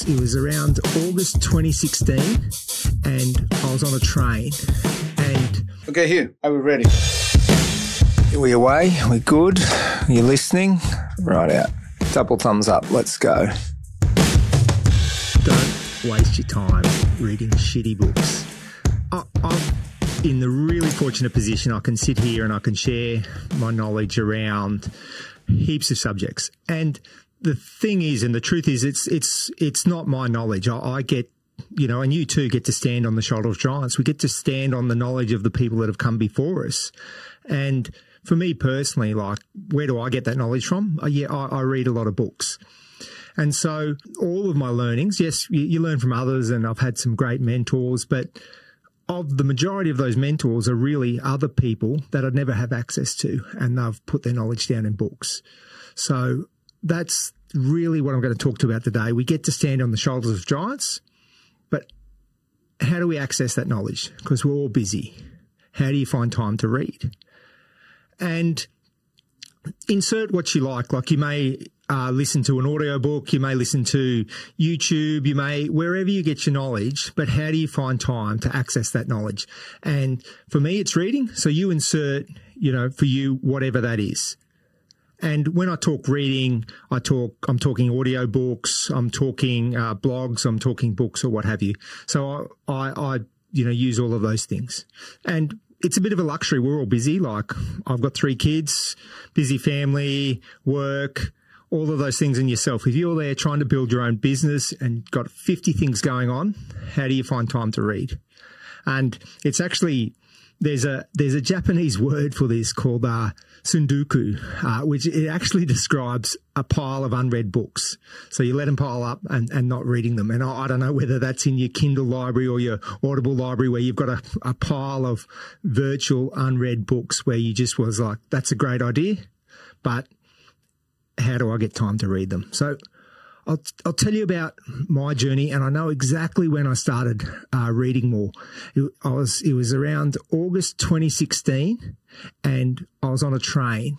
It was around August 2016, and I was on a train. And Okay, here. Are we ready? Are we away? we good? you listening? Right out. Double thumbs up. Let's go. don't waste your time reading shitty books. I'm in the really fortunate position I can sit here and I can share my knowledge around heaps of subjects. And the thing is, and the truth is, it's it's it's not my knowledge. I, I get you know, and you too get to stand on the shoulder of giants. We get to stand on the knowledge of the people that have come before us. And for me personally, like, where do I get that knowledge from? Uh, yeah, I, I read a lot of books. And so all of my learnings, yes, you, you learn from others, and I've had some great mentors, but of the majority of those mentors are really other people that I'd never have access to, and they've put their knowledge down in books. So that's really what I'm going to talk to about today. We get to stand on the shoulders of giants, but how do we access that knowledge? Because we're all busy. How do you find time to read? And insert what you like. Like you may uh, listen to an audio book, you may listen to YouTube, you may wherever you get your knowledge. But how do you find time to access that knowledge? And for me, it's reading. So you insert, you know, for you whatever that is. And when I talk reading, I talk, I'm talking audio books, I'm talking uh, blogs, I'm talking books or what have you. So I, I, I, you know, use all of those things. And it's a bit of a luxury. We're all busy. Like I've got three kids, busy family, work, all of those things in yourself. If you're there trying to build your own business and got 50 things going on, how do you find time to read? And it's actually, there's a, there's a Japanese word for this called, uh, sundoku, uh, which it actually describes a pile of unread books. So you let them pile up and, and not reading them. And I, I don't know whether that's in your Kindle library or your Audible library where you've got a, a pile of virtual unread books where you just was like, that's a great idea, but how do I get time to read them? So I'll, I'll tell you about my journey, and I know exactly when I started uh, reading more. It, I was it was around August 2016, and I was on a train,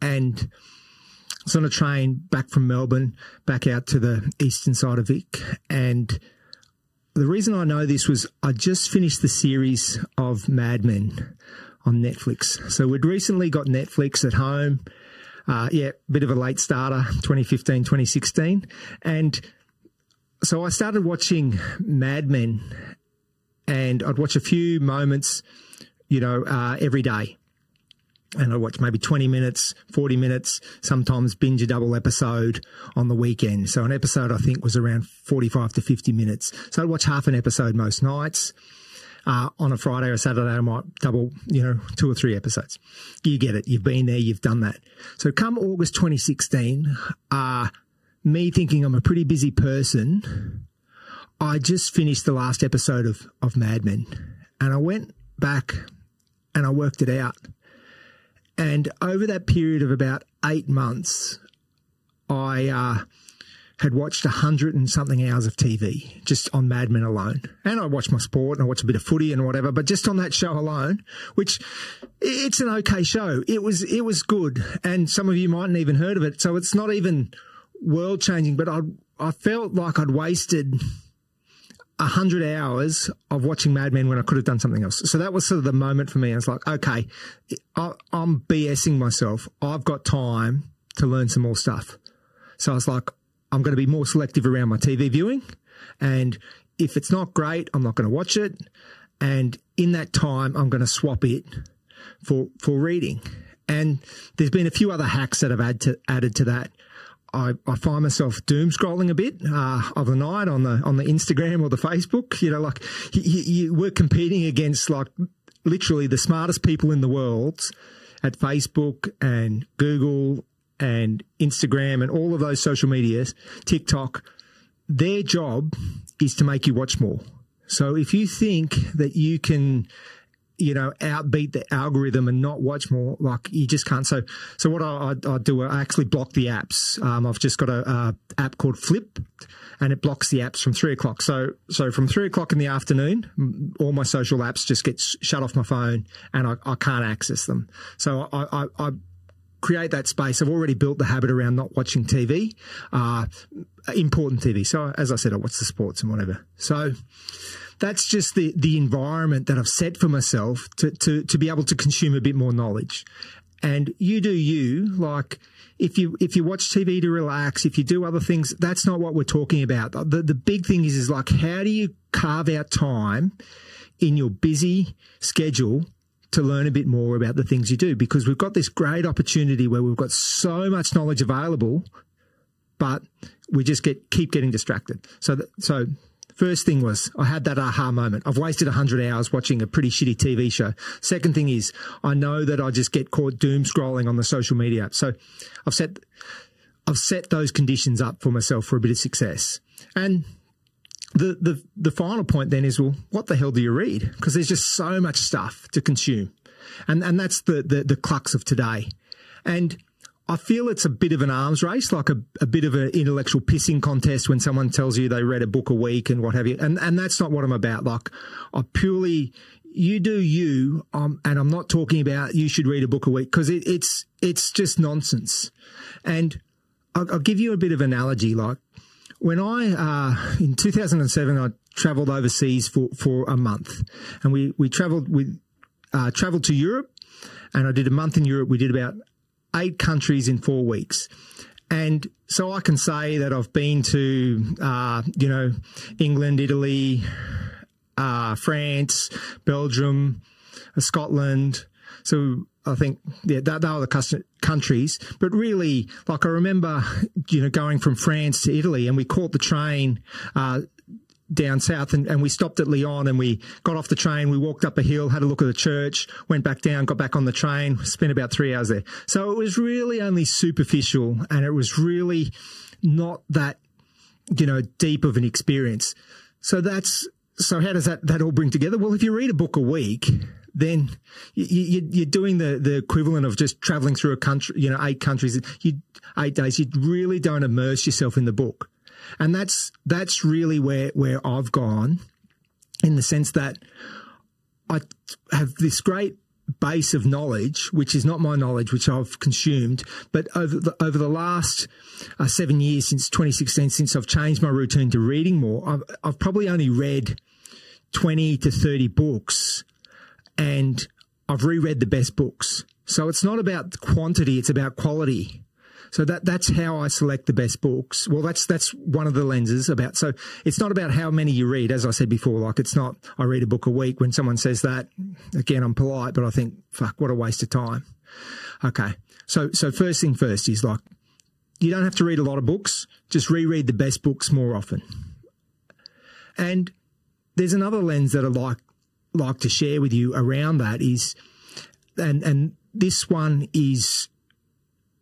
and I was on a train back from Melbourne back out to the eastern side of Vic, and the reason I know this was I just finished the series of Mad Men on Netflix. So we'd recently got Netflix at home uh, yeah, bit of a late starter, 2015, 2016. And so I started watching Mad Men and I'd watch a few moments, you know, uh, every day. And I'd watch maybe 20 minutes, 40 minutes, sometimes binge a double episode on the weekend. So an episode, I think, was around 45 to 50 minutes. So I'd watch half an episode most nights uh, on a Friday or Saturday, I might double, you know, two or three episodes. You get it. You've been there. You've done that. So come August 2016, uh, me thinking I'm a pretty busy person, I just finished the last episode of, of Mad Men and I went back and I worked it out. And over that period of about eight months, I, uh, had watched a hundred and something hours of TV just on Mad Men alone. And I watched my sport and I watched a bit of footy and whatever, but just on that show alone, which it's an okay show. It was, it was good. And some of you mightn't even heard of it. So it's not even world changing, but I, I felt like I'd wasted a hundred hours of watching Mad Men when I could have done something else. So that was sort of the moment for me. I was like, okay, I, I'm BSing myself. I've got time to learn some more stuff. So I was like, I'm going to be more selective around my TV viewing. And if it's not great, I'm not going to watch it. And in that time, I'm going to swap it for, for reading. And there's been a few other hacks that I've add to, added to that. I, I find myself doom scrolling a bit uh, of the night on the on the Instagram or the Facebook. You know, like you, you, we're competing against like literally the smartest people in the world at Facebook and Google and Instagram and all of those social medias, TikTok, their job is to make you watch more. So if you think that you can, you know, outbeat the algorithm and not watch more, like you just can't. So, so what I, I, I do, I actually block the apps. Um, I've just got a, a, app called Flip, and it blocks the apps from three o'clock. So, so from three o'clock in the afternoon, all my social apps just get shut off my phone, and I, I can't access them. So I, I, I create that space. I've already built the habit around not watching TV, uh, important TV. So as I said, I watch the sports and whatever. So that's just the, the environment that I've set for myself to, to, to be able to consume a bit more knowledge. And you do you, like, if you if you watch TV to relax, if you do other things, that's not what we're talking about. The the big thing is is like how do you carve out time in your busy schedule to learn a bit more about the things you do because we've got this great opportunity where we've got so much knowledge available, but we just get keep getting distracted. So so First thing was I had that aha moment. I've wasted 100 hours watching a pretty shitty TV show. Second thing is I know that I just get caught doom scrolling on the social media. So I've set I've set those conditions up for myself for a bit of success. And the the the final point then is well, what the hell do you read? Because there's just so much stuff to consume, and and that's the the, the of today. And I feel it's a bit of an arms race, like a, a bit of an intellectual pissing contest when someone tells you they read a book a week and what have you. And and that's not what I'm about. Like I purely you do you, um, and I'm not talking about you should read a book a week because it, it's it's just nonsense. And I'll, I'll, give you a bit of analogy. Like when I uh, in 2007, I travelled overseas for for a month, and we we travelled with uh, travelled to Europe, and I did a month in Europe. We did about eight countries in four weeks. And so I can say that I've been to, uh, you know, England, Italy, uh, France, Belgium, uh, Scotland. So I think yeah, that, they are the countries. But really, like I remember, you know, going from France to Italy, and we caught the train uh, down south and, and we stopped at Lyon and we got off the train. We walked up a hill, had a look at the church, went back down, got back on the train, spent about three hours there. So it was really only superficial and it was really not that, you know, deep of an experience. So that's, so how does that, that all bring together? Well, if you read a book a week, then you, are doing the, the equivalent of just traveling through a country, you know, eight countries, you, eight days. You really don't immerse yourself in the book. And that's that's really where where I've gone in the sense that I have this great base of knowledge, which is not my knowledge, which I've consumed, but over the, over the last uh, seven years since 2016, since I've changed my routine to reading more, I've, I've probably only read 20 to 30 books and I've reread the best books. So it's not about quantity, it's about quality. So that that's how I select the best books. Well, that's that's one of the lenses about. So it's not about how many you read, as I said before. Like it's not I read a book a week. When someone says that, again, I'm polite, but I think fuck, what a waste of time. Okay, so so first thing first is like you don't have to read a lot of books. Just reread the best books more often. And there's another lens that I like like to share with you around that is, and and this one is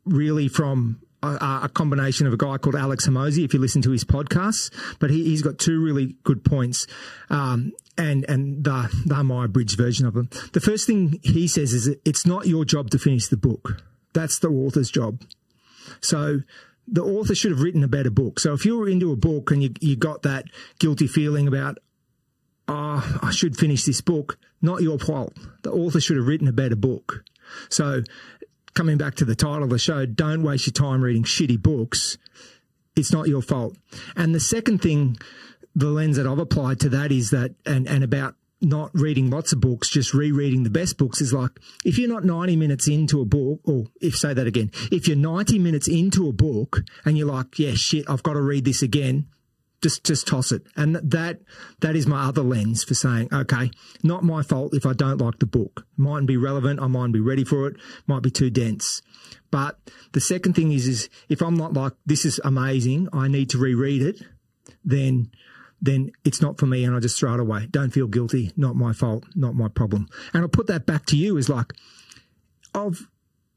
really from a, a, combination of a guy called Alex Hormozi, if you listen to his podcasts, but he, has got two really good points. Um, and, and the, the my abridged version of them. The first thing he says is it's not your job to finish the book. That's the author's job. So the author should have written a better book. So if you're into a book and you, you got that guilty feeling about, oh, I should finish this book, not your fault. The author should have written a better book. So coming back to the title of the show, don't waste your time reading shitty books. It's not your fault. And the second thing, the lens that I've applied to that is that, and, and about not reading lots of books, just rereading the best books is like if you're not 90 minutes into a book, or if say that again, if you're 90 minutes into a book and you're like, yeah, shit, I've got to read this again, just just toss it. And that that is my other lens for saying, okay, not my fault if I don't like the book. Mightn't be relevant. I mightn't be ready for it. Might be too dense. But the second thing is, is if I'm not like this is amazing, I need to reread it, then then it's not for me and I just throw it away. Don't feel guilty. Not my fault. Not my problem. And I'll put that back to you as like, of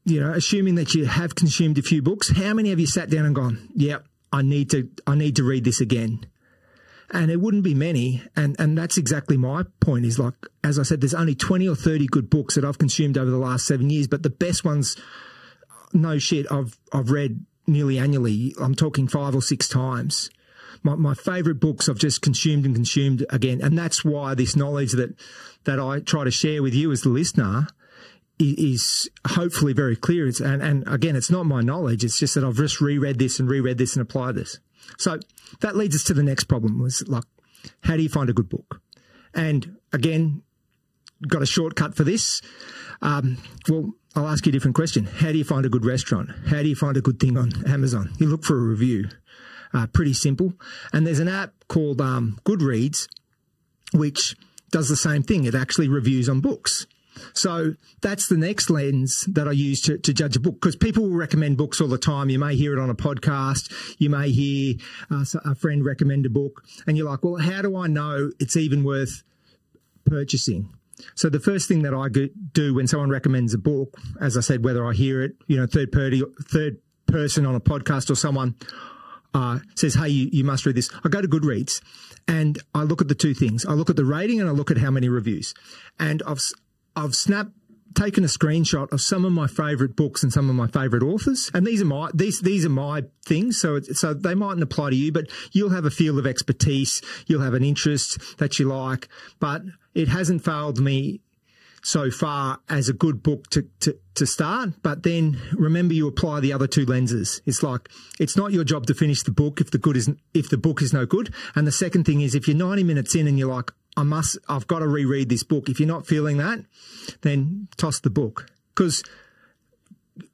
you know, assuming that you have consumed a few books, how many have you sat down and gone, yep, I need to I need to read this again. And it wouldn't be many, and, and that's exactly my point. Is like, as I said, there's only twenty or thirty good books that I've consumed over the last seven years, but the best ones, no shit, I've I've read nearly annually. I'm talking five or six times. My, my favorite books I've just consumed and consumed again, and that's why this knowledge that that I try to share with you as the listener is hopefully very clear. It's, and, and again, it's not my knowledge. It's just that I've just reread this and reread this and applied this. So that leads us to the next problem was like, how do you find a good book? And again, got a shortcut for this. Um, well, I'll ask you a different question. How do you find a good restaurant? How do you find a good thing on Amazon? You look for a review. Uh, pretty simple. And there's an app called um, Goodreads, which does the same thing. It actually reviews on books. So that's the next lens that I use to, to judge a book because people will recommend books all the time. You may hear it on a podcast. You may hear uh, a friend recommend a book and you're like, well, how do I know it's even worth purchasing? So the first thing that I do when someone recommends a book, as I said, whether I hear it, you know, third party, third person on a podcast or someone uh, says, "Hey, you, you must read this," I go to Goodreads and I look at the two things. I look at the rating and I look at how many reviews. And I've I've snapped taken a screenshot of some of my favorite books and some of my favorite authors and these are my these these are my things so so they mightn't apply to you but you'll have a field of expertise you'll have an interest that you like but it hasn't failed me so far as a good book to, to, to start. But then remember you apply the other two lenses. It's like, it's not your job to finish the book if the good isn't, if the book is no good. And the second thing is if you're 90 minutes in and you're like, I must, I've got to reread this book. If you're not feeling that, then toss the book. Because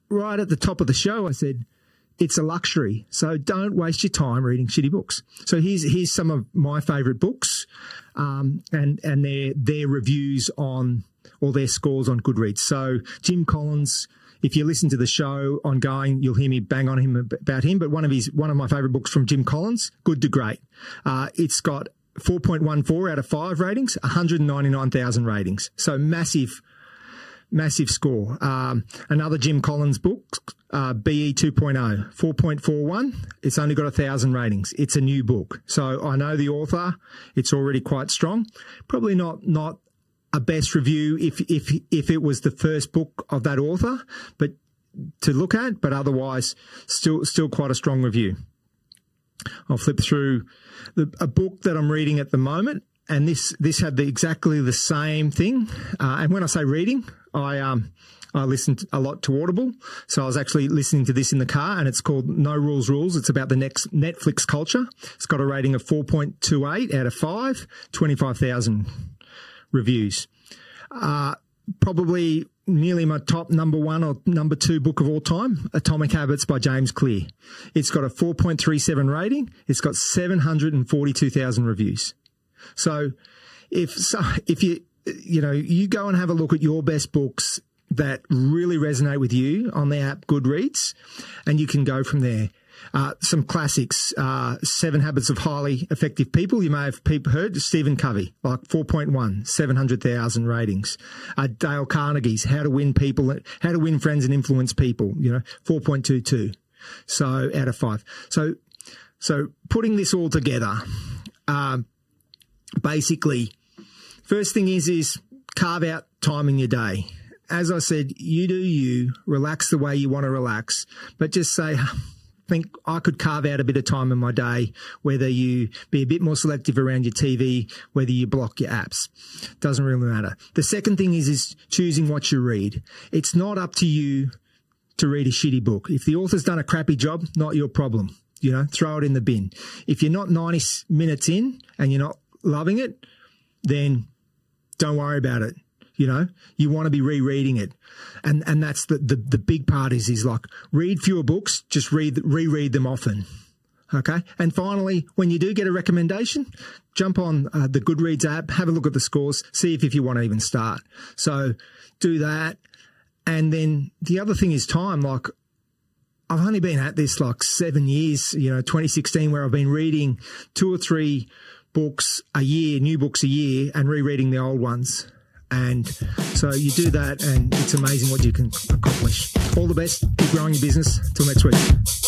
right at the top of the show, I said, it's a luxury. So don't waste your time reading shitty books. So here's here's some of my favourite books, um, and and their their reviews on or their scores on Goodreads. So Jim Collins. If you listen to the show ongoing, you'll hear me bang on him about him. But one of his one of my favourite books from Jim Collins, Good to Great. Uh, it's got 4.14 out of 5 ratings, 199,000 ratings. So massive, massive score. Um, another Jim Collins book, uh, BE 2.0, 4.41. It's only got a 1,000 ratings. It's a new book. So I know the author. It's already quite strong. Probably not, not a best review if, if, if it was the first book of that author, but to look at, but otherwise still, still quite a strong review. I'll flip through the, a book that I'm reading at the moment, and this this had the, exactly the same thing. Uh, and when I say reading, I um I listened a lot to Audible, so I was actually listening to this in the car, and it's called No Rules Rules. It's about the next Netflix culture. It's got a rating of 4.28 out of 5, 25,000 reviews. Uh, probably nearly my top number one or number two book of all time, Atomic Habits by James Clear. It's got a 4.37 rating. It's got 742,000 reviews. So if, so if you, you know, you go and have a look at your best books that really resonate with you on the app Goodreads and you can go from there. Uh, some classics, uh, Seven Habits of Highly Effective People. You may have heard Stephen Covey, like 4.1, 700,000 ratings. Uh, Dale Carnegie's How to Win People, How to Win Friends and Influence People, you know, 4.22. So out of five. So, so putting this all together, um, basically, first thing is, is carve out time in your day. As I said, you do you, relax the way you want to relax, but just say, think I could carve out a bit of time in my day, whether you be a bit more selective around your TV, whether you block your apps. Doesn't really matter. The second thing is, is choosing what you read. It's not up to you to read a shitty book. If the author's done a crappy job, not your problem. You know, throw it in the bin. If you're not 90 minutes in and you're not loving it, then don't worry about it. You know, you want to be rereading it. And, and that's the, the, the big part is, is like read fewer books, just read, reread them often. Okay. And finally, when you do get a recommendation, jump on uh, the Goodreads app, have a look at the scores, see if, if you want to even start. So do that. And then the other thing is time. Like I've only been at this like seven years, you know, 2016, where I've been reading two or three books a year, new books a year, and rereading the old ones. And so you do that, and it's amazing what you can accomplish. All the best. Keep growing your business. Till next week.